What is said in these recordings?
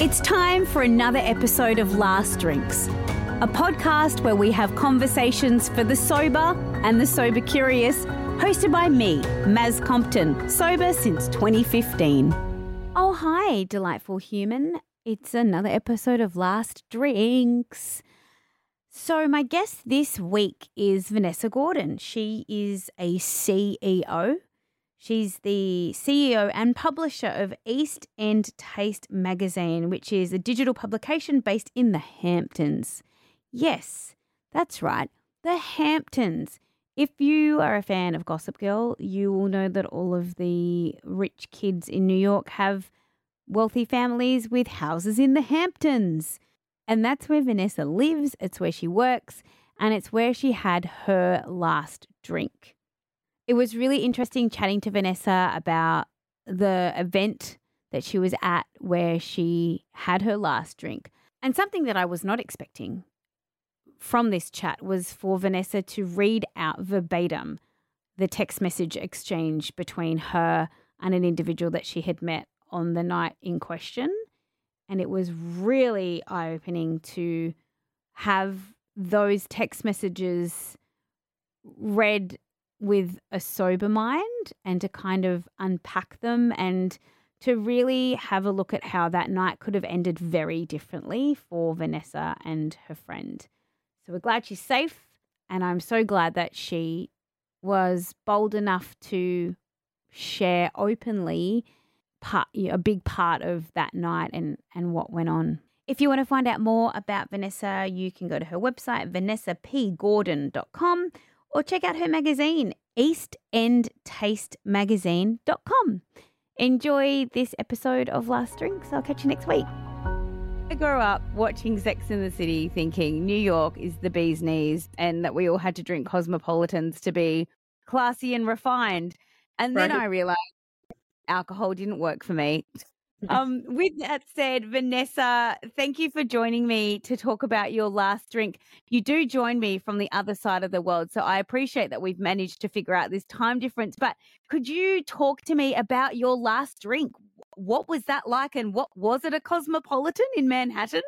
It's time for another episode of Last Drinks, a podcast where we have conversations for the sober and the sober curious, hosted by me, Maz Compton, sober since 2015. Oh, hi, delightful human. It's another episode of Last Drinks. So, my guest this week is Vanessa Gordon. She is a CEO. She's the CEO and publisher of East End Taste magazine, which is a digital publication based in the Hamptons. Yes, that's right, the Hamptons. If you are a fan of Gossip Girl, you will know that all of the rich kids in New York have wealthy families with houses in the Hamptons. And that's where Vanessa lives, it's where she works, and it's where she had her last drink. It was really interesting chatting to Vanessa about the event that she was at where she had her last drink. And something that I was not expecting from this chat was for Vanessa to read out verbatim the text message exchange between her and an individual that she had met on the night in question. And it was really eye opening to have those text messages read with a sober mind and to kind of unpack them and to really have a look at how that night could have ended very differently for Vanessa and her friend. So we're glad she's safe, and I'm so glad that she was bold enough to share openly part, a big part of that night and, and what went on. If you want to find out more about Vanessa, you can go to her website, vanessapgordon.com, or check out her magazine, eastendtastemagazine.com. Enjoy this episode of Last Drinks. I'll catch you next week. I grew up watching Sex in the City thinking New York is the bee's knees and that we all had to drink cosmopolitans to be classy and refined. And then. I realized alcohol didn't work for me. Um, with that said, Vanessa, thank you for joining me to talk about your last drink. You do join me from the other side of the world, so I appreciate that we've managed to figure out this time difference. But could you talk to me about your last drink? What was that like, and what was it a cosmopolitan in Manhattan?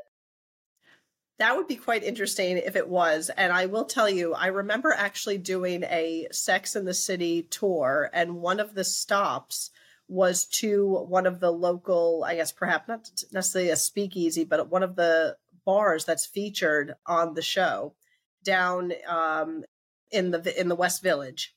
That would be quite interesting if it was. And I will tell you, I remember actually doing a Sex in the City tour, and one of the stops was to one of the local, I guess perhaps not necessarily a speakeasy, but one of the bars that's featured on the show down um, in the in the West Village,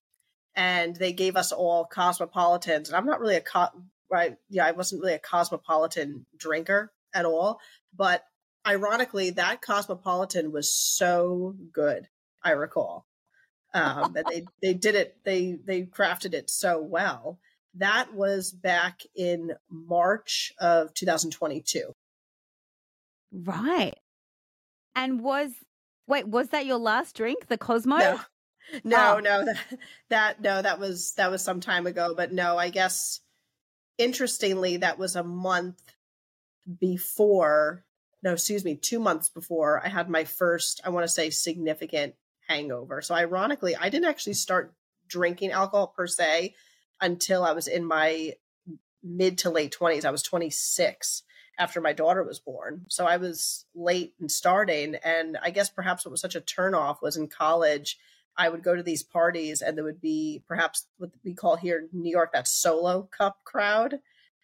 and they gave us all cosmopolitans. And I'm not really a co- right, yeah, I wasn't really a cosmopolitan drinker at all, but ironically, that cosmopolitan was so good. I recall um, that they they did it they they crafted it so well that was back in March of 2022. Right. And was wait, was that your last drink, the Cosmo? No. No, oh. no, that, that no, that was that was some time ago, but no, I guess interestingly that was a month before no, excuse me, 2 months before I had my first, I want to say significant hangover. So ironically, I didn't actually start drinking alcohol per se until I was in my mid to late 20s. I was 26 after my daughter was born. So I was late in starting. And I guess perhaps what was such a turnoff was in college, I would go to these parties and there would be perhaps what we call here in New York that solo cup crowd.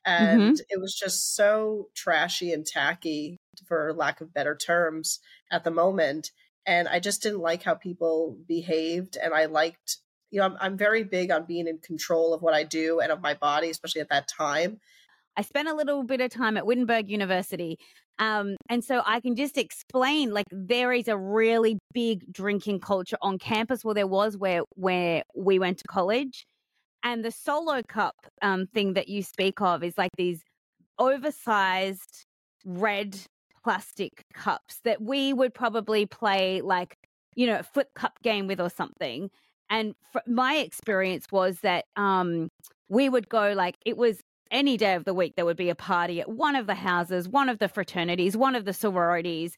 And mm-hmm. it was just so trashy and tacky, for lack of better terms, at the moment. And I just didn't like how people behaved. And I liked you know, I'm, I'm very big on being in control of what I do and of my body, especially at that time. I spent a little bit of time at Wittenberg University. Um, and so I can just explain like there is a really big drinking culture on campus Well, there was where where we went to college. And the solo cup um, thing that you speak of is like these oversized red plastic cups that we would probably play like, you know, a flip cup game with or something. And my experience was that um, we would go like, it was any day of the week, there would be a party at one of the houses, one of the fraternities, one of the sororities.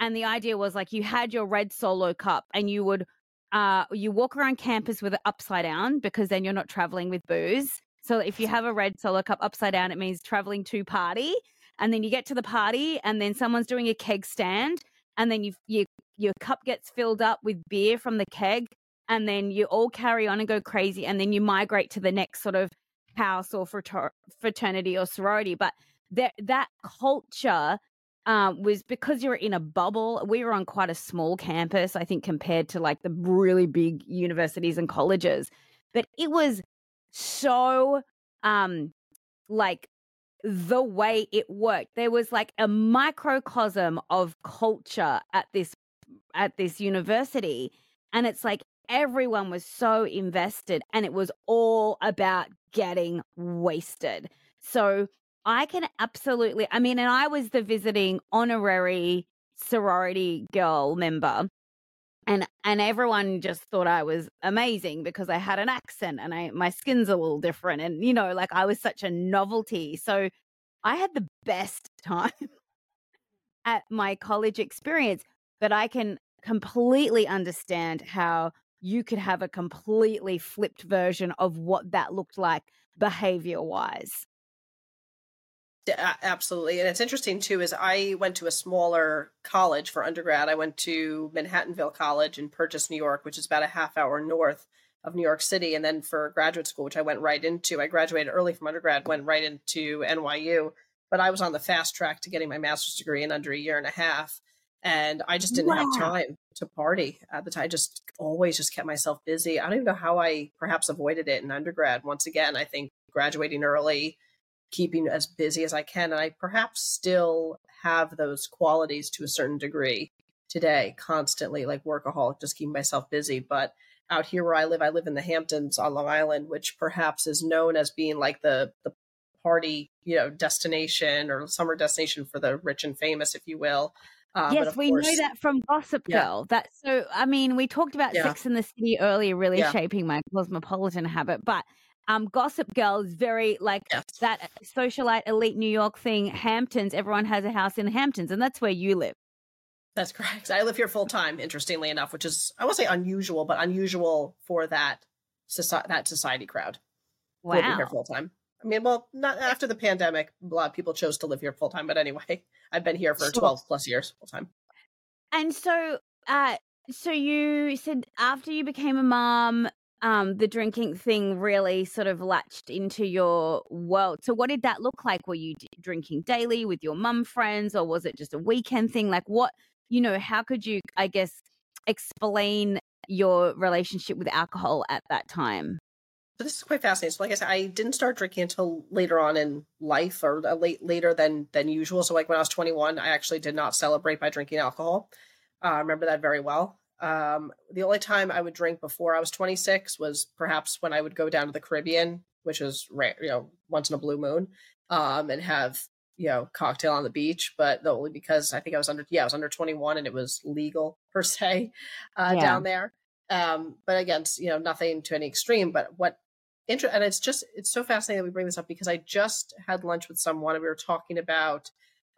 And the idea was like you had your red solo cup and you would uh, you walk around campus with it upside down because then you're not traveling with booze. So if you have a red solo cup upside down, it means traveling to party. And then you get to the party and then someone's doing a keg stand and then you, you your cup gets filled up with beer from the keg and then you all carry on and go crazy and then you migrate to the next sort of house or fraternity or sorority. But that that culture um, was because you were in a bubble. We were on quite a small campus, I think, compared to like the really big universities and colleges. But it was so um like the way it worked. There was like a microcosm of culture at this at this university. And it's like everyone was so invested and it was all about getting wasted. So I can absolutely, I mean, and I was the visiting honorary sorority girl member. And and everyone just thought I was amazing because I had an accent and I my skin's a little different and you know like I was such a novelty. So I had the best time at my college experience, but I can completely understand how you could have a completely flipped version of what that looked like behavior wise absolutely and it's interesting too is i went to a smaller college for undergrad i went to manhattanville college in purchase new york which is about a half hour north of new york city and then for graduate school which i went right into i graduated early from undergrad went right into nyu but i was on the fast track to getting my master's degree in under a year and a half and i just didn't wow. have time to party at the time i just always just kept myself busy i don't even know how i perhaps avoided it in undergrad once again i think graduating early keeping as busy as I can. And I perhaps still have those qualities to a certain degree today, constantly, like workaholic, just keeping myself busy. But out here where I live, I live in the Hamptons on Long Island, which perhaps is known as being like the the party, you know, destination or summer destination for the rich and famous, if you will. Uh, yes, we course, know that from Gossip Girl. Yeah. That's so. I mean, we talked about yeah. Sex in the City earlier, really yeah. shaping my cosmopolitan habit. But um, Gossip Girl is very like yes. that socialite elite New York thing. Hamptons, everyone has a house in the Hamptons, and that's where you live. That's correct. I live here full time, interestingly enough, which is I won't say unusual, but unusual for that society that society crowd. Wow, here full time. I mean, well, not after the pandemic. A lot of people chose to live here full time, but anyway, I've been here for twelve plus years full time. And so, uh, so you said after you became a mom, um, the drinking thing really sort of latched into your world. So, what did that look like? Were you d- drinking daily with your mum friends, or was it just a weekend thing? Like, what, you know, how could you, I guess, explain your relationship with alcohol at that time? So this is quite fascinating. So, like I said, I didn't start drinking until later on in life, or late later than than usual. So, like when I was 21, I actually did not celebrate by drinking alcohol. Uh, I remember that very well. Um, the only time I would drink before I was 26 was perhaps when I would go down to the Caribbean, which is rare, you know, once in a blue moon, um, and have you know cocktail on the beach. But only because I think I was under yeah I was under 21 and it was legal per se uh, yeah. down there. Um, but again, you know, nothing to any extreme. But what inter- and it's just it's so fascinating that we bring this up because I just had lunch with someone and we were talking about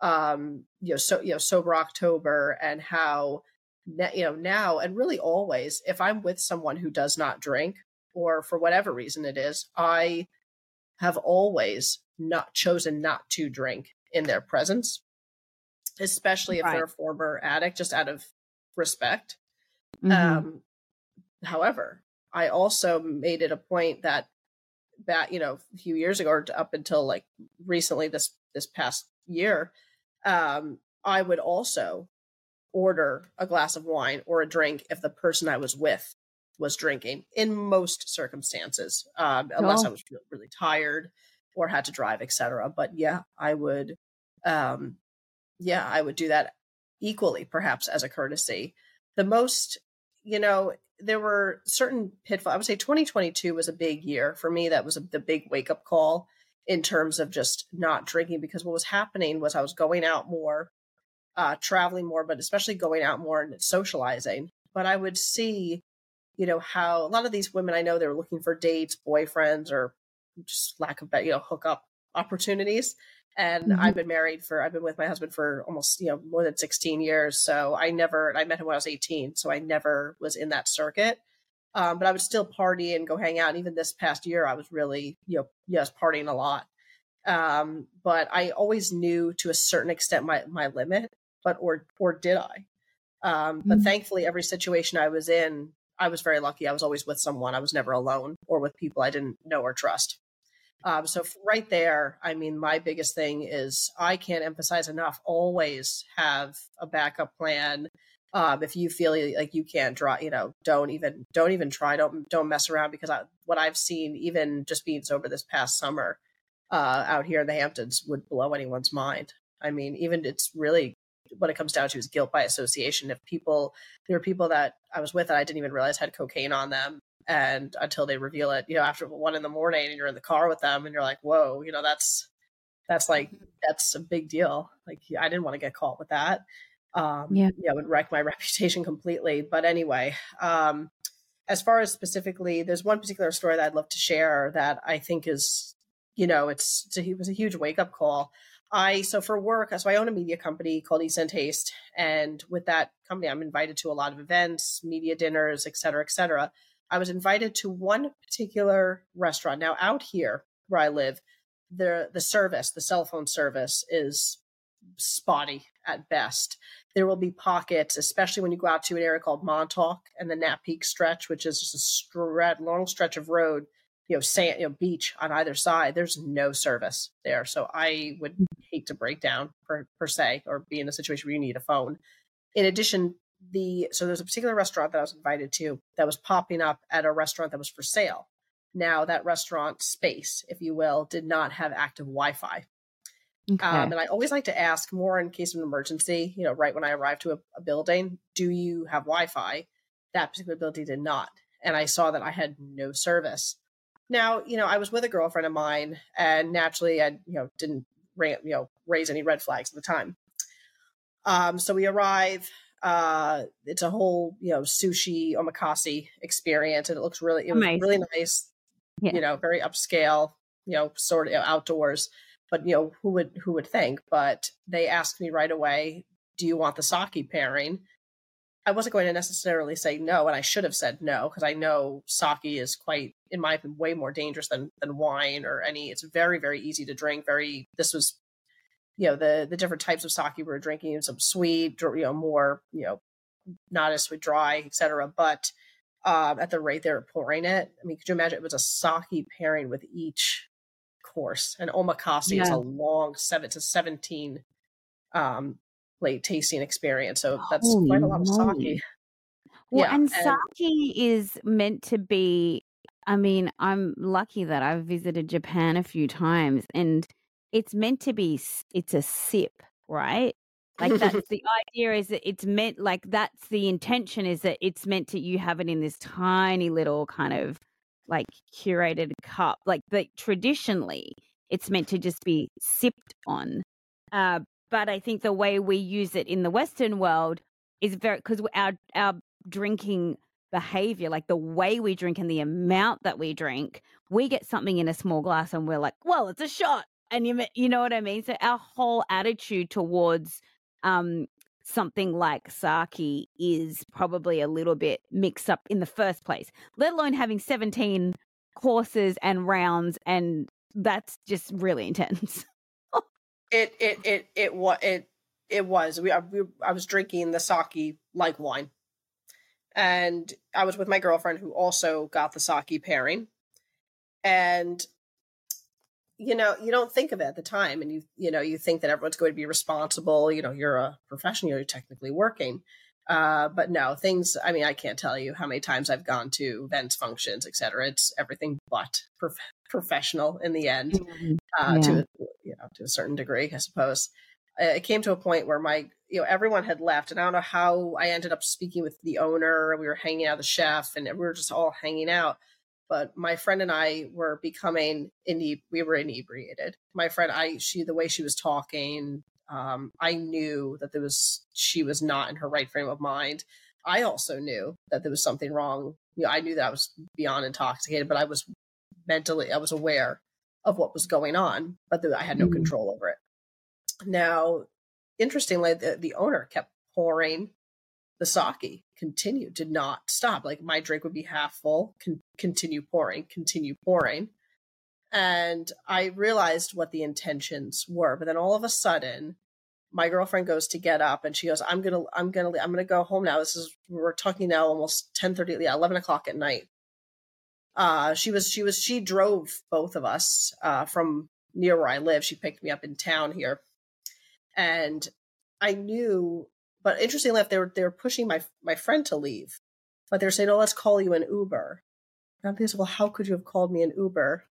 um, you know so you know sober October and how you know now and really always if i'm with someone who does not drink or for whatever reason it is i have always not chosen not to drink in their presence especially if right. they're a former addict just out of respect mm-hmm. um however i also made it a point that that you know a few years ago or up until like recently this this past year um i would also order a glass of wine or a drink if the person I was with was drinking in most circumstances, um, unless oh. I was really tired or had to drive, etc. But yeah, I would, um, yeah, I would do that equally, perhaps as a courtesy. The most you know, there were certain pitfalls. I would say 2022 was a big year for me. That was a, the big wake up call in terms of just not drinking because what was happening was I was going out more, uh, traveling more, but especially going out more and socializing. But I would see, you know, how a lot of these women I know they were looking for dates, boyfriends, or just lack of, you know, hookup opportunities. And mm-hmm. I've been married for, I've been with my husband for almost, you know, more than 16 years. So I never, I met him when I was 18. So I never was in that circuit. Um, but I would still party and go hang out. And even this past year, I was really, you know, yes, partying a lot. Um, but I always knew to a certain extent my, my limit, but, or, or did I? Um, but mm-hmm. thankfully, every situation I was in, I was very lucky. I was always with someone. I was never alone or with people I didn't know or trust. Um, so right there, I mean, my biggest thing is I can't emphasize enough. Always have a backup plan. Um, if you feel like you can't draw, you know, don't even don't even try. Don't don't mess around because I, what I've seen, even just being sober this past summer uh, out here in the Hamptons, would blow anyone's mind. I mean, even it's really what it comes down to is guilt by association. If people, there were people that I was with that I didn't even realize had cocaine on them, and until they reveal it you know after one in the morning and you're in the car with them and you're like whoa you know that's that's like mm-hmm. that's a big deal. Like i didn't want to get caught with that. Um yeah. yeah it would wreck my reputation completely. But anyway um as far as specifically there's one particular story that i'd love to share that i think is you know it's, it's a, it was a huge wake up call. I so for work, so I own a media company called East End Taste, and with that company, I'm invited to a lot of events, media dinners, et cetera, et cetera. I was invited to one particular restaurant. Now, out here where I live, the the service, the cell phone service, is spotty at best. There will be pockets, especially when you go out to an area called Montauk and the Napeague stretch, which is just a stretch, long stretch of road, you know, sand, you know, beach on either side. There's no service there, so I would hate to break down per, per se or be in a situation where you need a phone. In addition, the so there's a particular restaurant that I was invited to that was popping up at a restaurant that was for sale. Now that restaurant space, if you will, did not have active Wi-Fi. Okay. Um, and I always like to ask more in case of an emergency. You know, right when I arrive to a, a building, do you have Wi-Fi? That particular building did not, and I saw that I had no service. Now, you know, I was with a girlfriend of mine, and naturally, I you know didn't you know raise any red flags at the time. Um, so we arrive uh, it's a whole you know sushi omakase experience, and it looks really it was Amazing. really nice. Yeah. You know, very upscale. You know, sort of outdoors. But you know, who would who would think? But they asked me right away, "Do you want the sake pairing?" I wasn't going to necessarily say no, and I should have said no because I know sake is quite, in my opinion, way more dangerous than than wine or any. It's very very easy to drink. Very. This was you know the the different types of sake we were drinking some sweet you know more you know not as sweet dry etc but um, at the rate they were pouring it i mean could you imagine it was a sake pairing with each course? And omakase yeah. is a long seven to 17 um late tasting experience so that's Holy quite a lot of sake. well yeah, and, and sake is meant to be i mean i'm lucky that i've visited japan a few times and it's meant to be it's a sip right? Like that's the idea is that it's meant like that's the intention is that it's meant to you have it in this tiny little kind of like curated cup like but traditionally it's meant to just be sipped on. Uh, but i think the way we use it in the western world is very because our our drinking behavior like the way we drink and the amount that we drink we get something in a small glass and we're like well it's a shot and you you know what I mean. So our whole attitude towards um, something like sake is probably a little bit mixed up in the first place. Let alone having seventeen courses and rounds, and that's just really intense. it it it it was it it was we, we I was drinking the sake like wine, and I was with my girlfriend who also got the sake pairing, and you know you don't think of it at the time and you you know you think that everyone's going to be responsible you know you're a professional you're technically working uh, but no things i mean i can't tell you how many times i've gone to events functions etc it's everything but prof- professional in the end mm-hmm. uh, yeah. to you know to a certain degree i suppose uh, it came to a point where my you know, everyone had left. And I don't know how I ended up speaking with the owner. We were hanging out, the chef, and we were just all hanging out. But my friend and I were becoming ine- we were inebriated. My friend, I she the way she was talking, um, I knew that there was she was not in her right frame of mind. I also knew that there was something wrong. You know, I knew that I was beyond intoxicated, but I was mentally, I was aware of what was going on, but I had no mm. control over it. Now, interestingly, the, the owner kept pouring the sake, continued, did not stop. Like my drink would be half full, con- continue pouring, continue pouring. And I realized what the intentions were. But then all of a sudden, my girlfriend goes to get up and she goes, I'm gonna, I'm gonna, I'm gonna go home now. This is, we're talking now almost 10 30, yeah, 11 o'clock at night. Uh, she was, she was, she drove both of us, uh, from near where I live. She picked me up in town here. And I knew, but interestingly enough, they were, they were pushing my, my friend to leave, but they're saying, oh, let's call you an Uber. And I'm thinking, well, how could you have called me an Uber?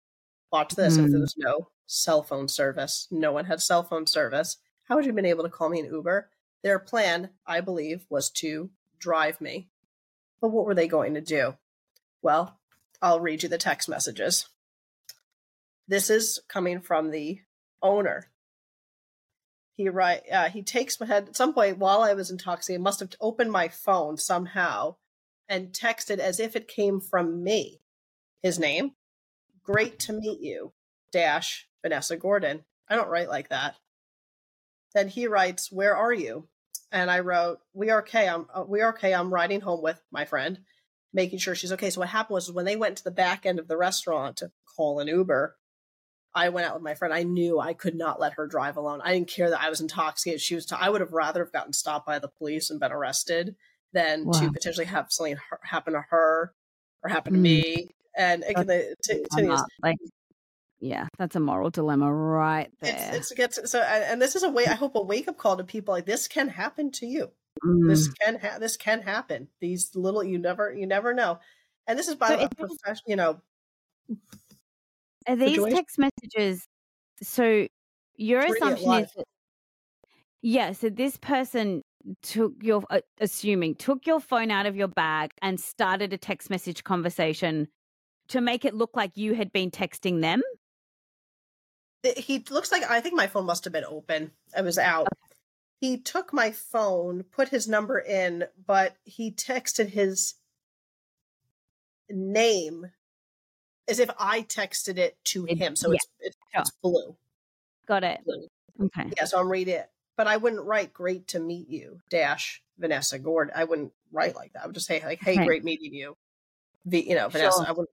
Watch this. Mm. If there hmm. was no cell phone service, no one had cell phone service how would you have been able to call me an Uber? Their plan, I believe, was to drive me. But what were they going to do? Well, I'll read you the text messages. This is coming from the owner. He write uh, he takes my head at some point while I was intoxicated, must have opened my phone somehow and texted as if it came from me. His name, great to meet you, dash Vanessa Gordon. I don't write like that. Then he writes, "Where are you?" And I wrote, "We are okay. I'm uh, we are okay. I'm riding home with my friend, making sure she's okay." So what happened was when they went to the back end of the restaurant to call an Uber, I went out with my friend. I knew I could not let her drive alone. I didn't care that I was intoxicated. She was. T- I would have rather have gotten stopped by the police and been arrested than wow. to potentially have something happen to her or happen to mm. me. And it, to, to, to, like yeah, that's a moral dilemma right there. It's, it's gets so, and this is a way. I hope a wake up call to people like this can happen to you. Mm. This can ha- this can happen. These little you never you never know, and this is by so a professional. You know, are these text messages? So your assumption is that yeah. So this person took your uh, assuming took your phone out of your bag and started a text message conversation to make it look like you had been texting them he looks like I think my phone must have been open. I was out. He took my phone, put his number in, but he texted his name as if I texted it to him. So yeah. it's it's, sure. it's, blue. Got it. Blue. Okay. Yeah, so I'm read it. But I wouldn't write great to meet you, dash Vanessa Gord. I wouldn't write like that. I would just say like, hey, okay. great meeting you. The, you know, Vanessa, sure. I wouldn't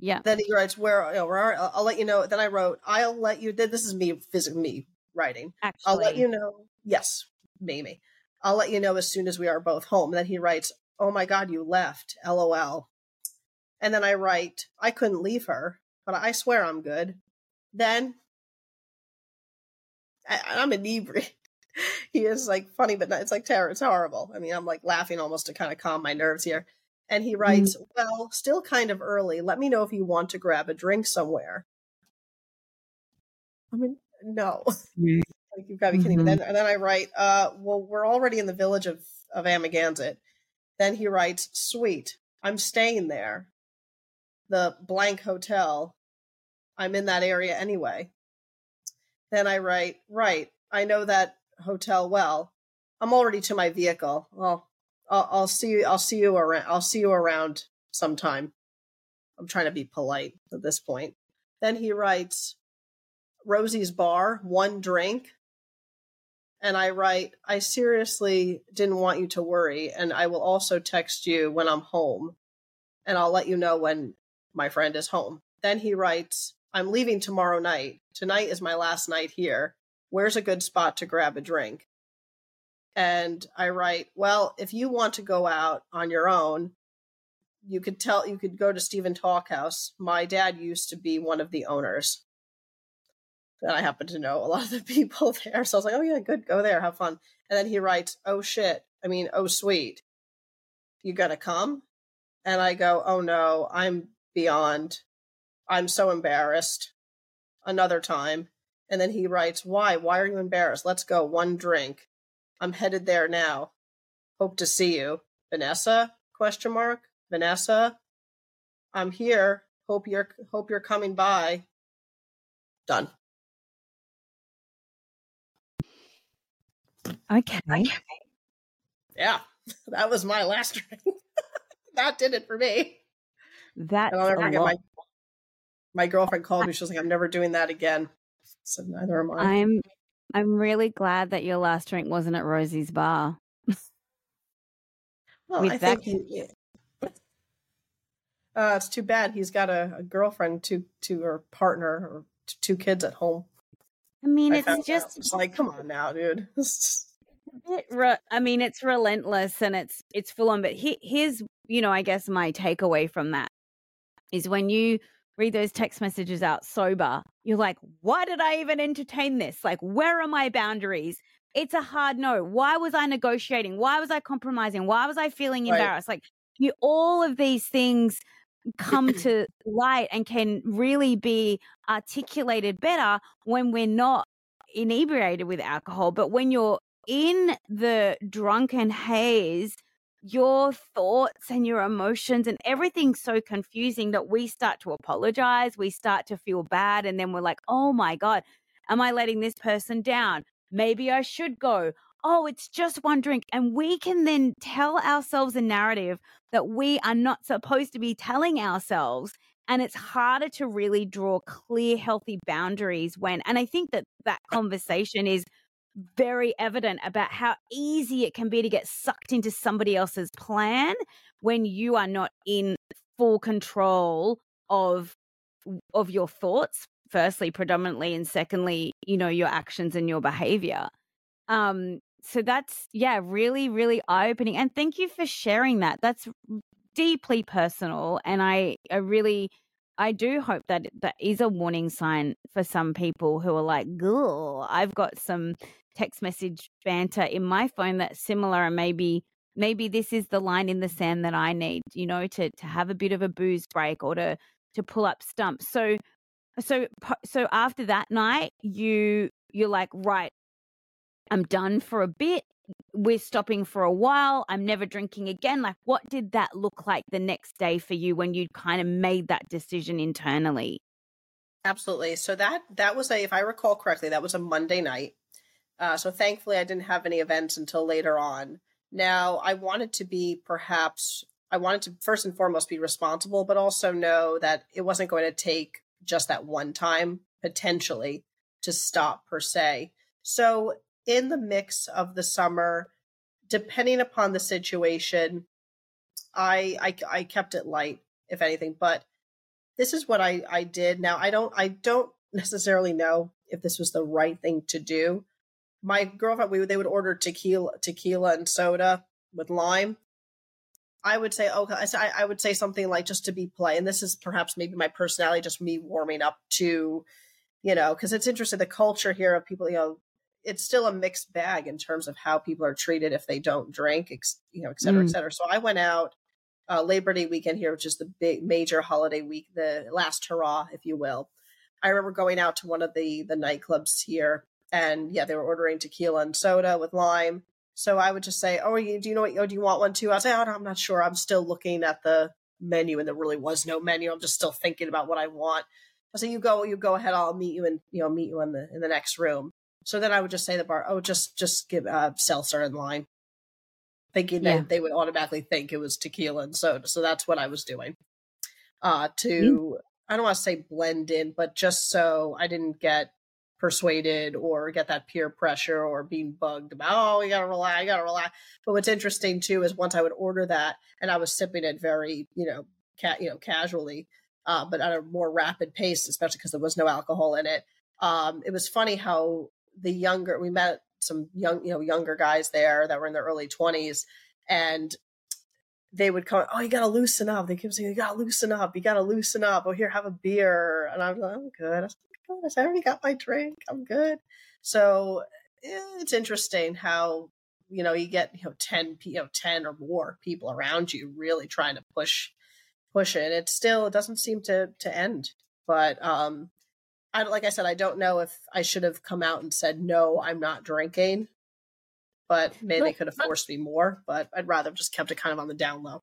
yeah. Then he writes, "Where? You know, where I'll, I'll, let you know." Then I wrote, "I'll let you." This is me, physically me writing. Actually, I'll let you know. Yes, maybe. I'll let you know as soon as we are both home. And then he writes, "Oh my God, you left." LOL. And then I write, "I couldn't leave her, but I swear I'm good." Then I, I'm inebriated. he is like funny, but not, it's like terror. It's horrible. I mean, I'm like laughing almost to kind of calm my nerves here. And he writes, mm. Well, still kind of early. Let me know if you want to grab a drink somewhere. I mean, no. Mm. like you've got to be kidding mm-hmm. me. Then, and then I write, uh, well, we're already in the village of, of Amagansett. Then he writes, Sweet. I'm staying there. The blank hotel. I'm in that area anyway. Then I write, Right. I know that hotel well. I'm already to my vehicle. Well, I'll, I'll see you. I'll see you around. I'll see you around sometime. I'm trying to be polite at this point. Then he writes, Rosie's bar, one drink. And I write, I seriously didn't want you to worry. And I will also text you when I'm home. And I'll let you know when my friend is home. Then he writes, I'm leaving tomorrow night. Tonight is my last night here. Where's a good spot to grab a drink? and I write, well, if you want to go out on your own, you could tell you could go to Stephen Talkhouse. My dad used to be one of the owners. And I happen to know a lot of the people there. So I was like, oh yeah, good, go there, have fun. And then he writes, oh shit, I mean, oh sweet. You gonna come? And I go, oh no, I'm beyond. I'm so embarrassed. Another time. And then he writes, why? Why are you embarrassed? Let's go, one drink. I'm headed there now. Hope to see you. Vanessa? Question mark. Vanessa? I'm here. Hope you're hope you're coming by. Done. Okay. Yeah. That was my last drink. that did it for me. That's And I'll never a forget lot. my my girlfriend called me. She was like, I'm never doing that again. Said, neither am I. I'm I'm really glad that your last drink wasn't at Rosie's bar. Well, with I that- think he, uh, it's too bad he's got a, a girlfriend, two, two, or partner, or t- two kids at home. I mean, I it's just it's like, come on now, dude. re- I mean, it's relentless and it's it's full on. But he, here's, you know, I guess my takeaway from that is when you read those text messages out sober, you're like, why did I even entertain this? Like, where are my boundaries? It's a hard no. Why was I negotiating? Why was I compromising? Why was I feeling Right. embarrassed? Like, you all of these things come to light and can really be articulated better when we're not inebriated with alcohol. But when you're in the drunken haze, your thoughts and your emotions and everything's so confusing that we start to apologize. We start to feel bad. And then we're like, oh my God, am I letting this person down? Maybe I should go. Oh, it's just one drink. And we can then tell ourselves a narrative that we are not supposed to be telling ourselves. And it's harder to really draw clear, healthy boundaries when, and I think that that conversation is very evident about how easy it can be to get sucked into somebody else's plan when you are not in full control of of your thoughts firstly predominantly and secondly you know your actions and your behavior. Um so that's yeah really really eye opening and thank you for sharing that. That's deeply personal and i i really I do hope that that is a warning sign for some people who are like, "Girl, I've got some text message banter in my phone that's similar, and maybe maybe this is the line in the sand that I need, you know, to to have a bit of a booze break or to to pull up stumps." So, so so after that night, you you're like, right, I'm done for a bit. We're stopping for a while. I'm never drinking again. Like, what did that look like the next day for you when you kind of made that decision internally? Absolutely. So that that was a, if I recall correctly, that was a Monday night. Uh, so thankfully, I didn't have any events until later on. Now, I wanted to be perhaps, I wanted to first and foremost be responsible, but also know that it wasn't going to take just that one time potentially to stop per se. So in the mix of the summer, depending upon the situation, I I, I kept it light, if anything. But this is what I I did. Now I don't I don't necessarily know if this was the right thing to do. My girlfriend, we they would order tequila tequila and soda with lime. I would say okay. I would say something like just to be polite, and this is perhaps maybe my personality, just me warming up to, you know, because it's interesting the culture here of people. You know, it's still a mixed bag in terms of how people are treated if they don't drink, ex, you know, et cetera, et Mm. cetera. So I went out uh, Labor Day weekend here, which is the big major holiday week, the last hurrah, if you will. I remember going out to one of the the nightclubs here, and yeah, they were ordering tequila and soda with lime. So I would just say, "Oh, you, do you know what? Oh, do you want one too?" I say, "Oh, no, I'm not sure. I'm still looking at the menu, and there really was no menu. I'm just still thinking about what I want." I say, "You go, you go ahead. I'll meet you in, you know, meet you in the in the next room." So then I would just say to the bar, "Oh, just just give uh, seltzer and lime," thinking Yeah. that they would automatically think it was tequila and soda. So that's what I was doing. Uh, to I don't want to say blend in, but just so I didn't get persuaded or get that peer pressure or being bugged about, oh, you gotta relax, you gotta relax. But what's interesting too is once I would order that and I was sipping it very, you know, ca- you know, casually, uh, but at a more rapid pace, especially because there was no alcohol in it. Um, it was funny how the younger we met some young, you know, younger guys there that were in their early twenties, and they would come, oh, you gotta loosen up. They keep saying, you gotta loosen up, you gotta loosen up. Oh, here, have a beer. And I'm like, I'm good. I "Gosh, I already got my drink. I'm good. So eh, it's interesting how you know you get you know 10 you know 10 or more people around you really trying to push push it it still it doesn't seem to to end but um i like i said i don't know if i should have come out and said no i'm not drinking but maybe they could have forced me more. But I'd rather have just kept it kind of on the down low.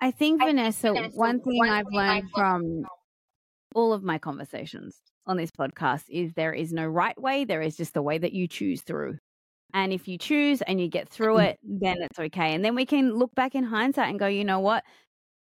I think, Vanessa, one thing I've learned from all of my conversations on this podcast is there is no right way, there is just the way that you choose through. And if you choose and you get through it, then it's okay. And then we can look back in hindsight and go, you know what?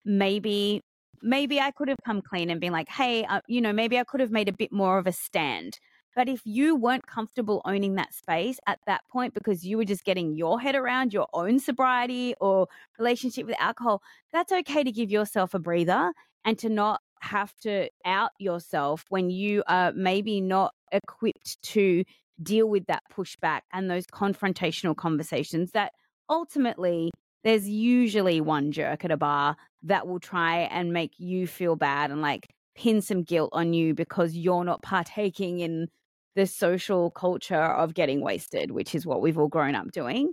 Maybe, maybe I could have come clean and been like, hey, uh, you know, maybe I could have made a bit more of a stand. But if you weren't comfortable owning that space at that point because you were just getting your head around your own sobriety or relationship with alcohol, that's okay to give yourself a breather and to not have to out yourself when you are maybe not equipped to deal with that pushback and those confrontational conversations that ultimately there's usually one jerk at a bar that will try and make you feel bad and like pin some guilt on you because you're not partaking in the social culture of getting wasted, which is what we've all grown up doing.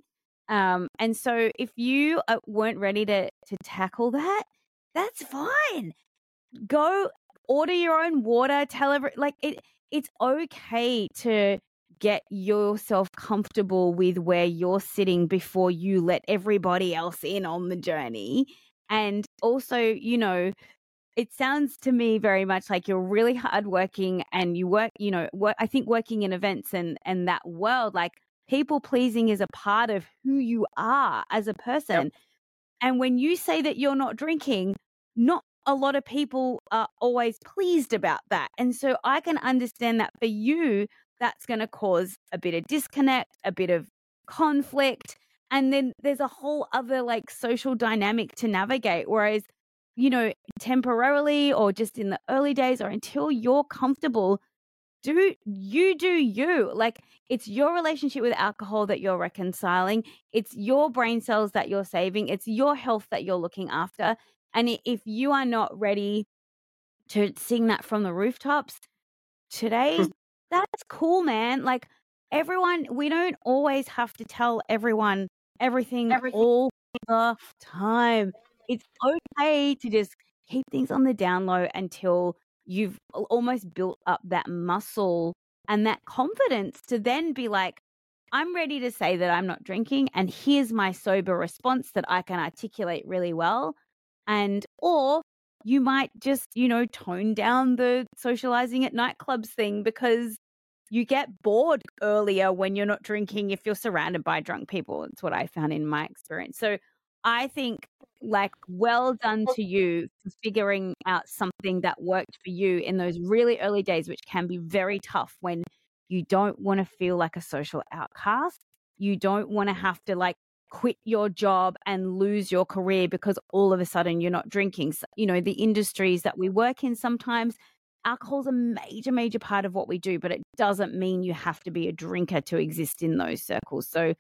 Um, and so if you uh, weren't ready to to tackle that, that's fine. Go order your own water. Tell every like it. It's okay to get yourself comfortable with where you're sitting before you let everybody else in on the journey. And also, you know, it sounds to me very much like you're really hardworking and you work, you know, work, I think working in events and and that world, like people pleasing is a part of who you are as a person. Yep. And when you say that you're not drinking, not a lot of people are always pleased about that. And so I can understand that for you, that's going to cause a bit of disconnect, a bit of conflict. And then there's a whole other like social dynamic to navigate. Whereas, you know, temporarily or just in the early days or until you're comfortable, do you do you. Like it's your relationship with alcohol that you're reconciling, it's your brain cells that you're saving, it's your health that you're looking after. And if you are not ready to sing that from the rooftops, today that's cool, man. Like everyone, we don't always have to tell everyone everything, everything. all the time. It's okay to just keep things on the down low until you've almost built up that muscle and that confidence to then be like, I'm ready to say that I'm not drinking, and here's my sober response that I can articulate really well. And, or you might just, you know, tone down the socializing at nightclubs thing because you get bored earlier when you're not drinking if you're surrounded by drunk people. It's what I found in my experience. So I think like well done to you for figuring out something that worked for you in those really early days, which can be very tough when you don't want to feel like a social outcast. You don't want to have to like quit your job and lose your career because all of a sudden you're not drinking. So, you know, the industries that we work in sometimes alcohol's a major, major part of what we do, but it doesn't mean you have to be a drinker to exist in those circles. So,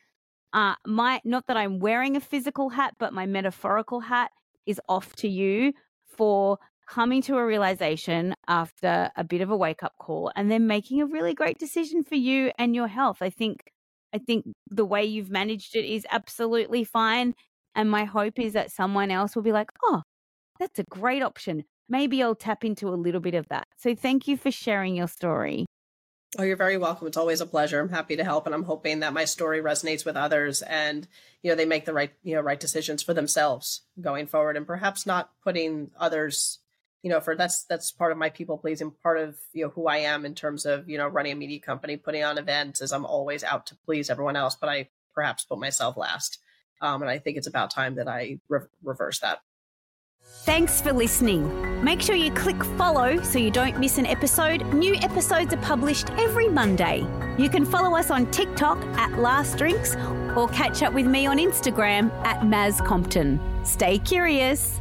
uh, my not that I'm wearing a physical hat, but my metaphorical hat is off to you for coming to a realization after a bit of a wake up call and then making a really great decision for you and your health. I think I think the way you've managed it is absolutely fine. And my hope is that someone else will be like, oh, that's a great option maybe I'll tap into a little bit of that. So thank you for sharing your story. Oh, you're very welcome. It's always a pleasure. I'm happy to help and I'm hoping that my story resonates with others and you know they make the right, you know, right decisions for themselves going forward and perhaps not putting others, you know, for that's that's part of my people pleasing, part of, you know, who I am in terms of, you know, running a media company, putting on events is I'm always out to please everyone else, but I perhaps put myself last. Um, and I think it's about time that I re- reverse that. Thanks for listening. Make sure you click follow so you don't miss an episode. New episodes are published every Monday. You can follow us on TikTok at Last Drinks or catch up with me on Instagram at Maz Compton. Stay curious.